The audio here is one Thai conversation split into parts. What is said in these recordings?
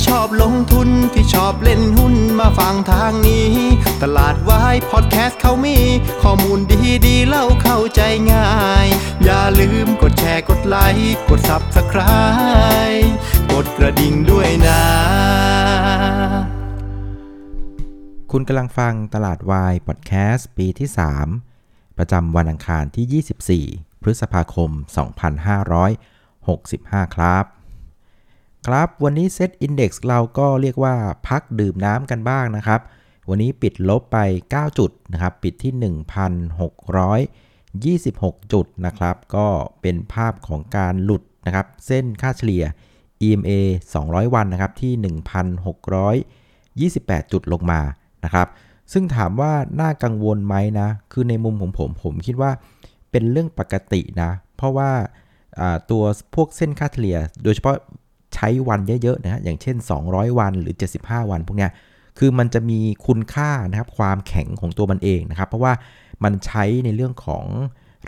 ที่ชอบลงทุนที่ชอบเล่นหุ้นมาฟังทางนี้ ตลาดวายพอดแคสต์เขามี ข้อมูลดีดีเล่าเข้าใจง่าย อย่าลืมกดแชร์กดไลค์กด Subscribe กดกระดิ่งด้วยนะ คุณกำลังฟังตลาดวายพอดแคสต์ปีที่ 3 ประจำวันอังคารที่ 24 พฤษภาคม 2565 ครับ ครับวันนี้เซตอินดี x เราก็เรียกว่าพักดื่มน้ำกันบ้างนะครับ วันนี้ปิดลบไป 9 จุดนะครับ ปิดที่ 1,626 จุดนะครับ ก็เป็นภาพของการหลุดนะครับ เส้นค่าเฉลี่ย EMA 200 วันนะครับที่ 1,628 จุดลงมานะครับ ซึ่งถามว่าน่ากังวลไหมนะ คือในมุมของผมผมคิดว่าเป็นเรื่องปกตินะ เพราะว่าตัวพวกเส้นค่าเฉลี่ย โดยเฉพาะ ช้วันเยอะๆนะอย่างเช่น 200 วันหรือ 75 วันพวกเนี้ยคือมันจะมีคุณค่านะครับความแข็งของตัวมันเองนะครับ เพราะว่ามันใช้ในเรื่องของ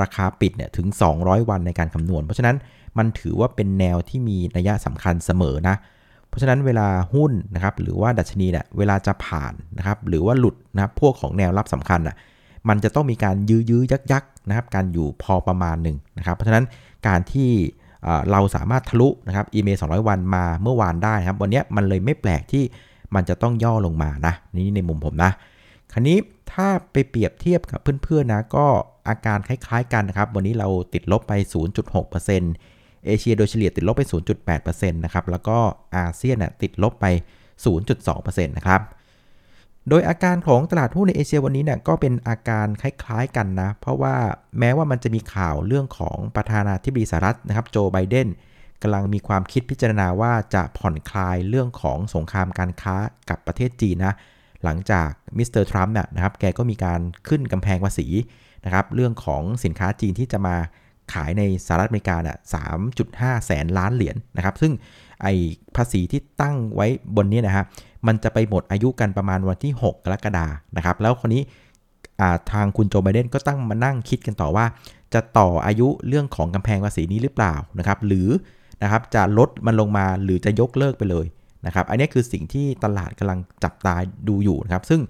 ราคาปิดเนี่ยถึง 200 วันในการคำนวณ เพราะฉะนั้นมันถือว่าเป็นแนวที่มีนัยสำคัญเสมอนะเพราะฉะนั้นเวลาหุ้นนะครับหรือว่าดัชนีเนี่ยเวลาจะผ่านนะครับหรือว่าหลุดนะครับพวกของแนวรับสำคัญอะมันจะต้องมีการยื้อยื้อยักยักนะครับการอยู่พอประมาณหนึ่งนะครับ เพราะฉะนั้นการที่ เราสามารถทะลุนะครับอีเมล200 วันมาเมื่อวานได้ครับ วันนี้มันเลยไม่แปลกที่มันจะต้องย่อลงมานะนี่ในมุมผมนะ คราวนี้ถ้าไปเปรียบเทียบกับเพื่อนๆนะก็อาการคล้ายๆกันนะครับ วันนี้เราติดลบไป 0.6%เอเชียโดยเฉลี่ยติดลบไป 0.8%นะครับแล้วก็อาเซียนติดลบไป 0.2%นะครับ โดยอาการของตลาดหุ้นในเอเชียวันนี้เนี่ยก็เป็นอาการคล้ายๆกันนะ เพราะว่าแม้ว่ามันจะมีข่าวเรื่องของประธานาธิบดีสหรัฐนะครับโจไบเดนกำลังมีความคิดพิจารณาว่าจะผ่อนคลายเรื่องของสงครามการค้ากับประเทศจีนนะหลังจากมิสเตอร์ทรัมป์เนี่ยนะครับแกก็มีการขึ้นกำแพงภาษีนะครับเรื่องของสินค้าจีนที่จะมาขายในสหรัฐอเมริกาเนี่ย3.5แสนล้านเหรียญนะครับ ซึ่งไอภาษีที่ตั้งไว้บนนี้นะฮะ มันจะไปหมดอายุกันประมาณวันที่ 6 กรกฎานะครับ แล้วคนนี้ทางคุณโจไบเดนก็ตั้งมานั่งคิดกันต่อว่า จะต่ออายุเรื่องของกำแพงภาษีนี้หรือเปล่านะครับ หรือนะครับจะลดมันลงมาหรือจะยกเลิกไปเลยนะครับ อันนี้คือสิ่งที่ตลาดกำลังจับตาดูอยู่นะครับ ซึ่ง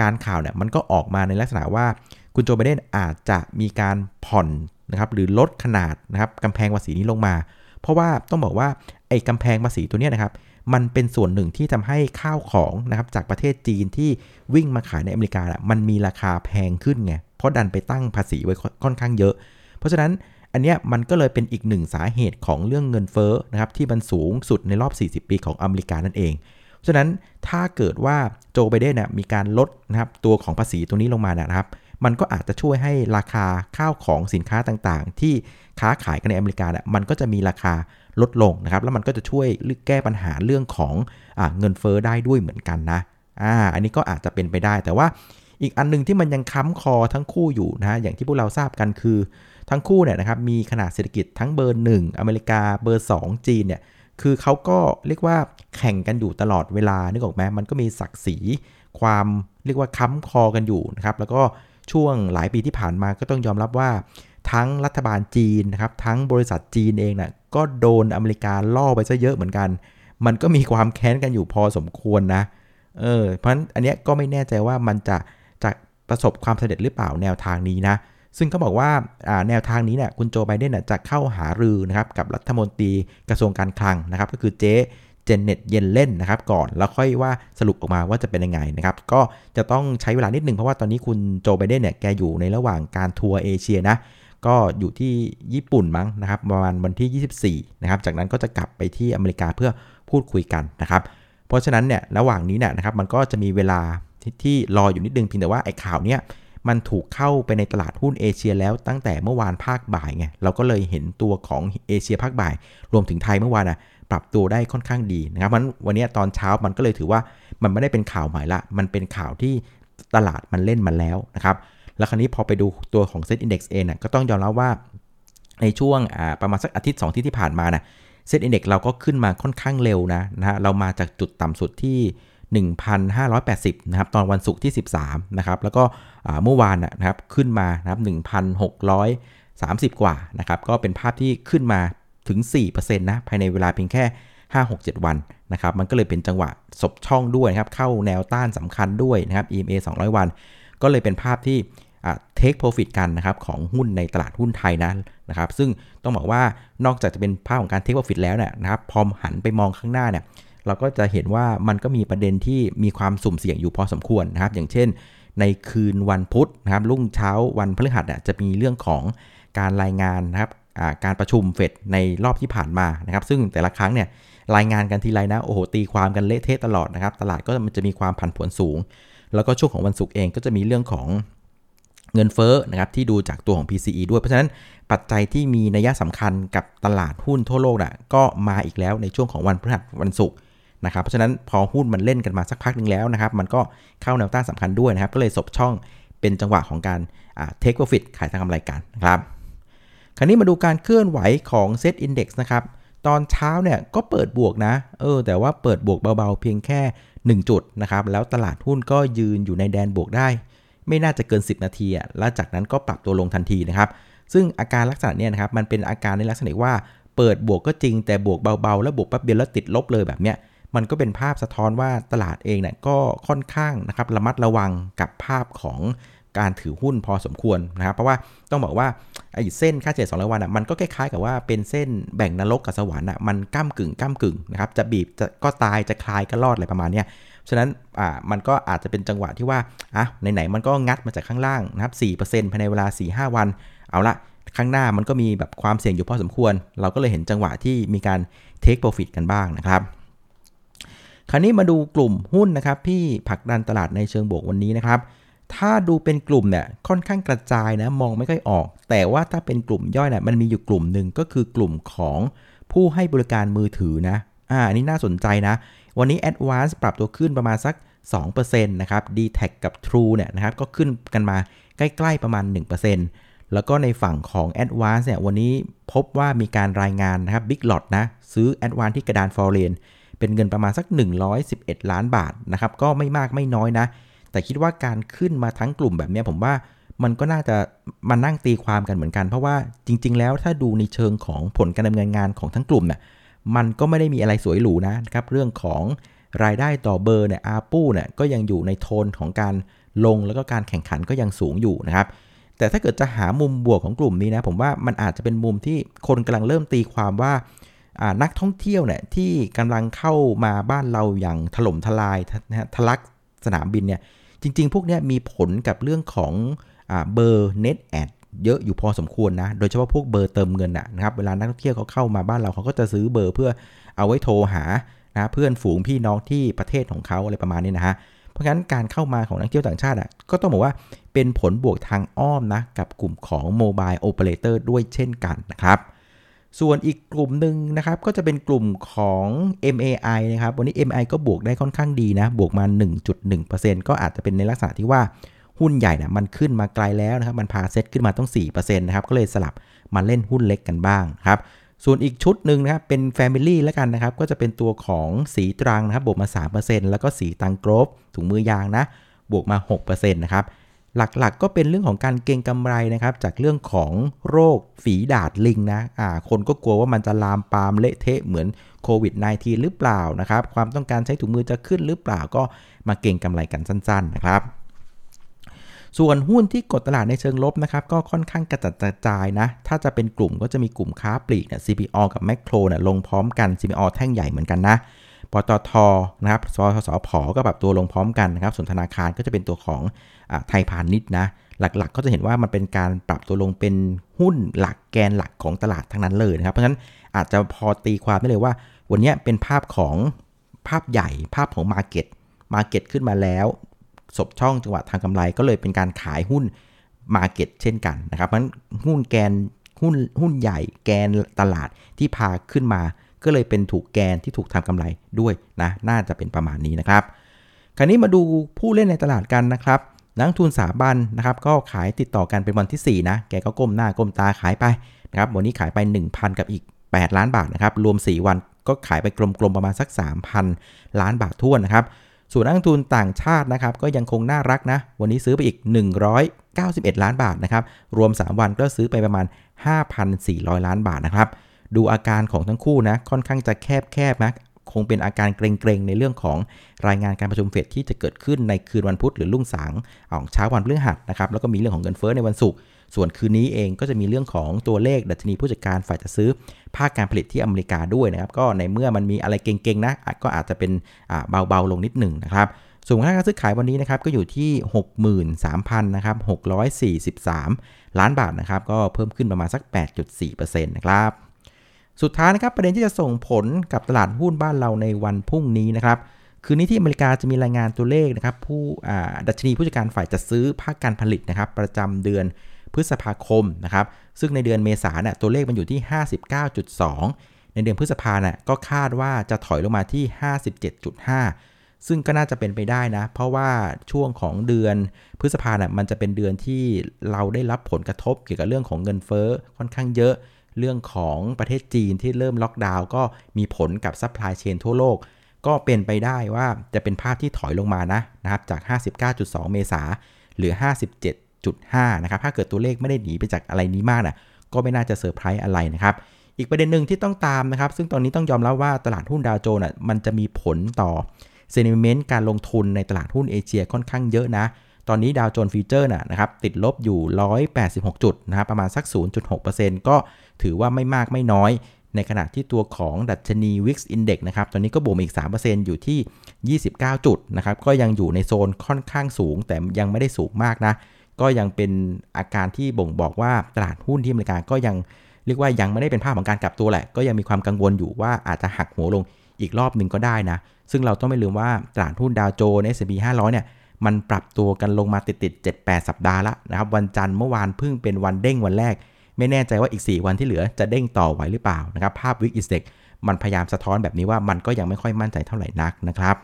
การข่าวเนี่ยมันก็ออกมาในลักษณะว่าคุณโจไบเดนอาจจะมีการผ่อนนะครับหรือลดขนาดนะครับกำแพงภาษีนี้ลงมา เพราะว่าต้องบอกว่าไอ้กำแพงภาษีตัวนี้นะครับ มันเป็นส่วนหนึ่งที่ทำให้ข้าวของนะครับจากประเทศจีนที่วิ่งมาขายในอเมริกาอะมันมีราคาแพงขึ้นไงเพราะดันไปตั้งภาษีไว้ค่อนข้างเยอะ เพราะฉะนั้นอันเนี้ยมันก็เลยเป็นอีกหนึ่งสาเหตุของเรื่องเงินเฟ้อนะครับที่มันสูงสุดในรอบ 40 ปีของอเมริกานั่นเองเพราะฉะนั้นถ้าเกิดว่าโจไบเดนเนี่ยมีการลดนะครับตัวของภาษีตรงนี้ลงมานะครับ มันก็อาจจะช่วยให้ราคาข้าวของสินค้าต่างๆ ที่ค้าขายกันในอเมริกาเนี่ยมันก็จะมีราคา ลดลงนะครับ แล้วมันก็จะช่วยแก้ปัญหาเรื่องของอเงินเฟอ้อได้ด้วยเหมือนกันนะอ่าอันนี้ก็อาจจะเป็นไปได้ แต่ว่าอีกอันนึงที่มันยังค้ำคอทั้งคู่อยู่นะอย่างที่พวกเราทราบกันคือทั้งคู่เนี่ยนะครับมีขนาดเศรษฐกิจทั้งเบอร์ 1 อเมริกาเบอร์ 2 จีนเนี่ยคือเขาก็เรียกว่าแข่งกันอยู่ตลอดเวลานึกออกไหมมันก็มีศักดิ์ศรีความเรียกว่าค้ำคอกันอยู่นะครับแล้วก็ช่วงหลายปีที่ผ่านมาก็ต้องยอมรับว่า ทั้งรัฐบาลจีนนะครับทั้งบริษัทจีนเองนะ่ะ ก็โดนอเมริกาล่อไปซะเยอะเหมือนกัน มันก็มีความแค้นกันอยู่พอสมควรนะ เออ เพราะฉะนั้นอันนี้ก็ไม่แน่ใจว่ามันจะจะประสบความสำเร็จหรือเปล่าแนวทางนี้นะ ซึ่งเขาบอกว่าแนวทางนี้เนี่ยคุณโจไบเดนจะเข้าหารือนะครับกับรัฐมนตรีกระทรวงการคลังนะครับ ก็คือเจ๊เจนเน็ตเยนเล่นนะครับก่อนแล้วค่อยว่าสรุปออกมาว่าจะเป็นยังไงนะครับ ก็จะต้องใช้เวลานิดนึงเพราะว่าตอนนี้คุณโจไบเดนเนี่ยแกอยู่ในระหว่างการทัวร์เอเชียนะ ก็อยู่ที่ญี่ปุ่นมั้งนะครับประมาณวันที่ 24นะครับจากนั้นก็จะกลับไปที่อเมริกาเพื่อพูดคุยกันนะครับเพราะฉะนั้นเนี่ยระหว่างนี้เนี่ยนะครับมันก็จะมีเวลาที่รออยู่นิดนึงเพียงแต่ว่าไอ้ข่าวเนี้ยมันถูกเข้าไปในตลาดหุ้นเอเชียแล้วตั้งแต่เมื่อวานภาคบ่ายไงเราก็เลยเห็นตัวของเอเชียภาคบ่าย รวมถึงไทยเมื่อวานอะปรับตัวได้ค่อนข้างดีนะครับมันวันนี้ตอนเช้ามันก็เลยถือว่ามันไม่ได้เป็นข่าวใหม่ละ มันเป็นข่าวที่ตลาดมันเล่นมาแล้วนะครับ แล้วคราวนี้พอไปดูตัวของ Set Index เองนะก็ต้องยอมรับว่าในช่วงประมาณสักอาทิตย์ 2 ที่ที่ผ่านมานะเซ็ตอินเด็กเราก็ขึ้นมาค่อนข้างเร็วนะนะฮะเรามาจากจุดต่ำสุดที่ 1,580 นะครับ ตอนวันศุกร์ที่ 13 นะครับ แล้วก็เมื่อวานนะครับขึ้นมานะครับ 1,630 กว่านะครับ ก็เป็นภาพที่ขึ้นมาถึง 4%นะ ภายในเวลาเพียงแค่ 5-6-7 วันนะครับ มันก็เลยเป็นจังหวะศบช่องด้วยนะครับ เข้าแนวต้านสำคัญด้วยนะครับ EMA 200 วัน ก็เลยเป็นภาพที่ เทคโปรฟิตกันนะครับของหุ้นในตลาดหุ้นไทยนั้นนะครับ ซึ่งต้องบอกว่านอกจากจะเป็นภาพของการเทคโปรฟิตแล้วเนี่ยนะครับพอหันไปมองข้างหน้าเนี่ยเราก็จะเห็นว่ามันก็มีประเด็นที่มีความสุ่มเสี่ยงอยู่พอสมควรนะครับ อย่างเช่น ในคืนวันพุธนะครับรุ่งเช้าวันพฤหัสจะมีเรื่องของการรายงานนะครับการประชุมเฟดในรอบที่ผ่านมานะครับ ซึ่งแต่ละครั้งเนี่ยรายงานกันทีไรนะโอ้โหตีความกันเละเทะตลอดนะครับ ตลาดก็มันจะมีความผันผวนสูง แล้วก็ช่วงของวันศุกร์เองก็จะมีเรื่องของ เงินเฟ้อนะครับที่ดูจากตัวของ PCE ด้วย เพราะฉะนั้นปัจจัยที่มีนัยสำคัญกับตลาดหุ้นทั่วโลกนะก็มาอีกแล้วในช่วงของวันพฤหัสวันศุกร์นะครับเพราะฉะนั้นพอหุ้นมันเล่นกันมาสักพักหนึ่งแล้วนะครับมันก็เข้าแนวต้านสำคัญด้วยนะครับ ก็เลยสบช่องเป็นจังหวะของการเทคโปรฟิตขายทางกำไรกันนะครับคราวนี้มาดูการเคลื่อนไหวของเซตอินดี x นะครับตอนเช้าเนี่ยก็เปิดบวกนะเออแต่ว่าเปิดบวกเบาๆเพียงแค่ 1 จุดนะครับแล้วตลาดหุ้นก็ยืนอยู่ในแดนบวกได้ ไม่น่าจะเกิน 10 นาทีอะแล้วจากนั้นก็ปรับตัวลงทันทีนะครับ ซึ่งอาการลักษณะนี้นะครับมันเป็นอาการในลักษณะว่าเปิดบวกก็จริงแต่บวกเบาๆ แล้วบวกแป๊บเดียวแล้วติดลบเลยแบบเนี้ยมันก็เป็นภาพสะท้อนว่าตลาดเองเนี่ยก็ค่อนข้างนะครับระมัดระวังกับภาพของ การถือหุ้นพอสมควรนะครับ เพราะว่าต้องบอกว่าไอ้เส้นค่าเฉลี่ย200วันอะมันก็คล้ายๆกับว่าเป็นเส้นแบ่งนรกกับสวรรค์อะมันก้ากึ่งก้ากึ่งนะครับจะบีบจะก็ตายจะคลายก็รอดอะไรประมาณนี้ฉะนั้นอ่ามันก็อาจจะเป็นจังหวะที่ว่าอะไหนๆมันก็งัดมาจากข้างล่างนะครับ4%ภายในเวลา4-5วัน เอาละข้างหน้ามันก็มีแบบความเสี่ยงอยู่พอสมควร เราก็เลยเห็นจังหวะที่มีการ take profit กันบ้างนะครับคราวนี้มาดูกลุ่มหุ้นนะครับที่ผลักดันตลาดในเชิงบวกวันนี้นะครับ ถ้าดูเป็นกลุ่มเนี่ยค่อนข้างกระจายนะมองไม่ค่อยออก แต่ว่าถ้าเป็นกลุ่มย่อยเนี่ยมันมีอยู่กลุ่มหนึ่งก็คือกลุ่มของผู้ให้บริการมือถือนะอ่าอันนี้น่าสนใจนะ วันนี้ Advance ปรับตัวขึ้นประมาณสัก 2%นะครับ d t แทกับ True เนี่ยนะครับก็ขึ้นกันมาใกล้ๆประมาณ 1%แล้วก็ในฝั่งของ Advance เนี่ยวันนี้พบว่ามีการรายงานนะครับ Big Lot นะซื้อ Advance ที่กระดาน f o r e i g n เป็นเงินประมาณสัก 111 ล้านบาทนะครับก็ไม่มากไม่น้อยนะ แต่คิดว่าการขึ้นมาทั้งกลุ่มแบบนี้ผมว่ามันก็น่าจะมานั่งตีความกันเหมือนกัน เพราะว่าจริง ๆ แล้วถ้าดูในเชิงของผลการดำเนินงานของทั้งกลุ่มเนี่ยมันก็ไม่ได้มีอะไรสวยหรูนะครับ เรื่องของรายได้ต่อเบอร์เนี่ย ARPU เนี่ยก็ยังอยู่ในโทนของการลงแล้วก็การแข่งขันก็ยังสูงอยู่นะครับ แต่ถ้าเกิดจะหามุมบวกของกลุ่มนี้นะ ผมว่ามันอาจจะเป็นมุมที่คนกำลังเริ่มตีความว่านักท่องเที่ยวเนี่ยที่กำลังเข้ามาบ้านเราอย่างถล่มทลายนะทะลักสนามบินเนี่ย จริง ๆ พวกนี้มีผลกับเรื่องของเบอร์ net add เยอะอยู่พอสมควรนะ โดยเฉพาะพวกเบอร์เติมเงินนะครับ เวลานักท่องเที่ยวเขาเข้ามาบ้านเราเขาก็จะซื้อเบอร์เพื่อเอาไว้โทรหานะเพื่อนฝูงพี่น้องที่ประเทศของเขาอะไรประมาณนี้นะฮะ เพราะฉะนั้นการเข้ามาของนักเที่ยวต่างชาติอะก็ต้องบอกว่าเป็นผลบวกทางอ้อมนะกับกลุ่มของโมบายโอเปอเรเตอร์ด้วยเช่นกันนะครับ ส่วนอีกกลุ่มหนึ่งนะครับก็จะเป็นกลุ่มของ MAI นะครับ วันนี้ MAI ก็บวกได้ค่อนข้างดีนะ บวกมา 1.1%ก็อาจจะเป็นในลักษณะที่ว่าหุ้นใหญ่นะมันขึ้นมาไกลแล้วนะครับ มันพาเซ็ตขึ้นมาต้อง4%นะครับ ก็เลยสลับมาเล่นหุ้นเล็กกันบ้างครับ ส่วนอีกชุดหนึ่งนะครับเป็น Family แล้วกันนะครับ ก็จะเป็นตัวของสีตรังนะครับ บวกมา 3%แล้วก็สีตังกรฟถุงมือยางนะ บวกมา 6%นะครับ หลักๆ ก็เป็นเรื่องของการเก็งกำไรนะครับ จากเรื่องของโรคฝีดาดลิงนะอ่าคนก็กลัวว่ามันจะลามปามเละเทะเหมือนโควิด -19 หรือเปล่านะครับ ความต้องการใช้ถุงมือจะขึ้นหรือเปล่าก็มาเก็งกำไรกันสั้น ๆ นะครับ ส่วนหุ้นที่กดตลาดในเชิงลบนะครับ ก็ค่อนข้างกระจัดกระจายนะ ถ้าจะเป็นกลุ่มก็จะมีกลุ่มค้าปลีกเนี่ย CPO กับแมคโครเนี่ยลงพร้อมกัน CPO แท่งใหญ่เหมือนกันนะ ปตทนะครับสสผก็แบบตัวลงพร้อมกันนะครับ ส่วนธนาคารก็จะเป็นตัวของอไทยพาณิชย์นะ หลักๆ ก็จะเห็นว่ามันเป็นการปรับตัวลงเป็นหุ้นหลักแกนหลักของตลาดทั้งนั้นเลยนะครับ เพราะฉะนั้นอาจจะพอตีความได้เลยว่า วันนี้เป็นภาพของภาพใหญ่ภาพของมาเก็ตมาเก็ตขึ้นมาแล้วศบช่องจังหวะทางกำไรก็เลยเป็นการขายหุ้นมาเก็ตเช่นกันนะครับเพราะฉะนั้นหุ้นแกนหุ้นหุ้นใหญ่แกนตลาดที่พาขึ้นมา ก็เลยเป็นถูกแกนที่ถูกทำกำไรด้วยนะน่าจะเป็นประมาณนี้นะครับคราวนี้มาดูผู้เล่นในตลาดกันนะครับนักทุนสาบันนะครับก็ขายติดต่อกันเป็นวันที่ 4 นะ แกก็ก้มหน้าก้มตาขายไปนะครับวันนี้ขายไป 1,000 กับอีก 8 ล้านบาทนะครับรวม 4 วันก็ขายไปกลมๆประมาณสัก 3,000 ล้านบาททั่วนะครับส่วนนักทุนต่างชาตินะครับก็ยังคงน่ารักนะ วันนี้ซื้อไปอีก 191 ล้านบาทนะครับรวม 3 วันก็ซื้อไปประมาณ 5,400 ล้านบาทนะครับ ดูอาการของทั้งคู่นะค่อนข้างจะแคบแคบนะคงเป็นอาการเกรงๆ ในเรื่องของรายงานการประชุมเฟดที่จะเกิดขึ้นในคืนวันพุธหรือรุ่งสางของเช้าวันพฤหัสนะครับแล้วก็มีเรื่องของเงินเฟ้อในวันศุกร์ส่วนคืนนี้เองก็จะมีเรื่องของตัวเลขดัชนีผู้จัดการฝ่ายจัดซื้อ ภาคการผลิตที่อเมริกาด้วยนะครับ ก็ในเมื่อมันมีอะไรเก่งๆนะก็อาจจะเป็นเบาๆลงนิดหนึ่งนะครับส่วนค่าการซื้อขายวันนี้นะครับก็อยู่ที่ 63,000นะครับ643 ล้านบาทนะครับก็เพิ่มขึ้นประมาณสัก 8.4%นะครับ สุดท้ายนะครับประเด็นที่จะส่งผลกับตลาดหุ้นบ้านเราในวันพรุ่งนี้นะครับคืนนี้ที่อเมริกาจะมีรายงานตัวเลขนะครับผู้ดัชนีผู้จัดการฝ่ายจัดซื้อภาคการผลิตนะครับประจำเดือนพฤษภาคมนะครับซึ่งในเดือนเมษาเนี่ยตัวเลขมันอยู่ที่ 59.2 ในเดือนพฤษภาเนี่ยก็คาดว่าจะถอยลงมาที่ 57.5 ซึ่งก็น่าจะเป็นไปได้นะ เพราะว่าช่วงของเดือนพฤษภาเนี่ยมันจะเป็นเดือนที่เราได้รับผลกระทบเกี่ยวกับเรื่องของเงินเฟ้อค่อนข้างเยอะ เรื่องของประเทศจีนที่เริ่มล็อกดาวน์ก็มีผลกับ supply chain ทั่วโลก ก็เป็นไปได้ว่าจะเป็นภาพที่ถอยลงมานะนะครับ จาก 59.2 เมษาเหลือ 57.5 นะครับ ถ้าเกิดตัวเลขไม่ได้หนีไปจากอะไรนี้มากนะก็ไม่น่าจะเซอร์ไพรส์อะไรนะครับ อีกประเด็นหนึ่งที่ต้องตามนะครับ ซึ่งตอนนี้ต้องยอมรับว่าตลาดหุ้นดาวโจนส์มันจะมีผลต่อ sentiment การลงทุนในตลาดหุ้นเอเชียค่อนข้างเยอะนะ ตอนนี้ดาวโจนส์ฟีเจอร์นะครับติดลบอยู่ 186 จุดนะครับประมาณสัก 0.6%ก็ถือว่าไม่มากไม่น้อย ในขณะที่ตัวของดัชนี Wix Index นะครับตอนนี้ก็บวกอีก 3%อยู่ที่ 29 จุดนะครับก็ยังอยู่ในโซนค่อนข้างสูง แต่ยังไม่ได้สูงมากนะก็ยังเป็นอาการที่บ่งบอกว่าตลาดหุ้นที่อเมริกาก็ยังเรียกว่ายังไม่ได้เป็นภาพของการกลับตัวแหละ ก็ยังมีความกังวลอยู่ว่าอาจจะหักหัวลงอีกรอบหนึ่งก็ได้นะ ซึ่งเราต้องไม่ลืมว่าตลาดหุ้นดาวโจนส์ S&P 500 เนี่ย มันปรับตัวกันลงมาติดๆ7-8 สัปดาห์ละนะครับ วันจันทร์เมื่อวานเพิ่งเป็นวันเด้งวันแรก ไม่แน่ใจว่าอีก 4 วันที่เหลือจะเด้งต่อไหวหรือเปล่านะครับ ภาพวิกอินเด็กมันพยายามสะท้อนแบบนี้ว่ามันก็ยังไม่ค่อยมั่นใจเท่าไหร่นักนะครับ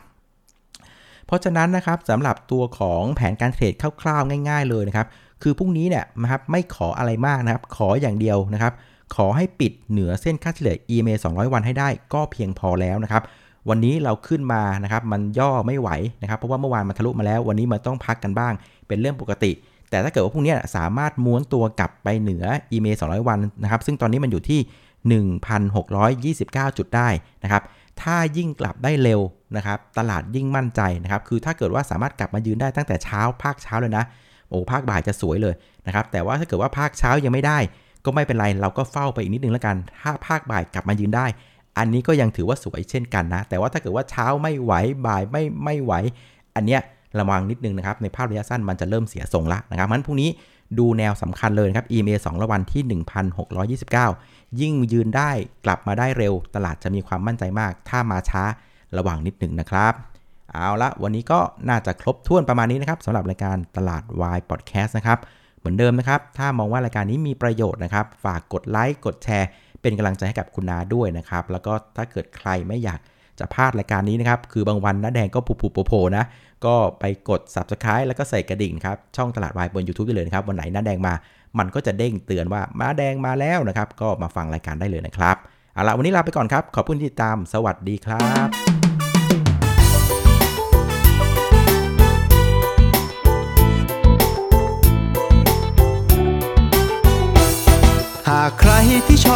เพราะฉะนั้นนะครับสำหรับตัวของแผนการเทรดคร่าวๆ ง่าย ๆ เลยนะครับ คือพรุ่งนี้เนี่ยนะครับไม่ขออะไรมากนะครับ ขออย่างเดียวนะครับ ขอให้ปิดเหนือเส้นค่าเฉลี่ย EMA 200 วันให้ได้ก็เพียงพอแล้วนะครับ วันนี้เราขึ้นมานะครับมันย่อไม่ไหวนะครับเพราะว่าเมื่อวานมันทะลุมาแล้ว วันนี้มันต้องพักกันบ้าง เป็นเรื่องปกติ แต่ถ้าเกิดว่าพรุ่งนี้สามารถม้วนตัวกลับไปเหนือ EMA 200 วันนะครับ ซึ่งตอนนี้มันอยู่ที่ 1,629 จุดได้นะครับ ถ้ายิ่งกลับได้เร็วนะครับ ตลาดยิ่งมั่นใจนะครับ คือถ้าเกิดว่าสามารถกลับมายืนได้ตั้งแต่เช้าภาคเช้าเลยนะโอ้ภาคบ่ายจะสวยเลยนะครับ แต่ว่าถ้าเกิดว่าภาคเช้ายังไม่ได้ ก็ไม่เป็นไรเราก็เฝ้าไปอีกนิดนึงแล้วกัน ถ้าภาคบ่ายกลับมายืนได้ อันนี้ก็ยังถือว่าสวยเช่นกันนะ แต่ว่าถ้าเกิดว่าเช้าไม่ไหวบ่ายไม่ไม่ไหว อันเนี้ยระวังนิดนึงนะครับ ในภาพระยะสั้นมันจะเริ่มเสียทรงละนะครับมันพรุ่งนี้ดูแนวสำคัญเลยครับ EMA 2ระวันที่ 1,629 ยิ่งยืนได้กลับมาได้เร็ว ตลาดจะมีความมั่นใจมาก ถ้ามาช้าระวังนิดหนึ่งนะครับ เอาละวันนี้ก็น่าจะครบถ้วนประมาณนี้นะครับสำหรับรายการตลาดวายพอดแคสต์นะครับ เหมือนเดิมนะครับ ถ้ามองว่ารายการนี้มีประโยชน์นะครับ ฝากกดไลค์กดแชร์ เป็นกำลังใจให้กับคุณนาด้วยนะครับ แล้วก็ถ้าเกิดใครไม่อยากจะพลาดรายการนี้นะครับ คือบางวันน้าแดงก็ผุๆโผล่นะ ก็ไปกด subscribe แล้วก็ใส่กระดิ่งครับ ช่องตลาดวายบน YouTube ได้เลยนะครับ วันไหนน้าแดงมา มันก็จะเด้งเตือนว่ามาแดงมาแล้วนะครับ ก็มาฟังรายการได้เลยนะครับ เอาละวันนี้ลาไปก่อนครับ ขอบคุณที่ติดตาม สวัสดีครับ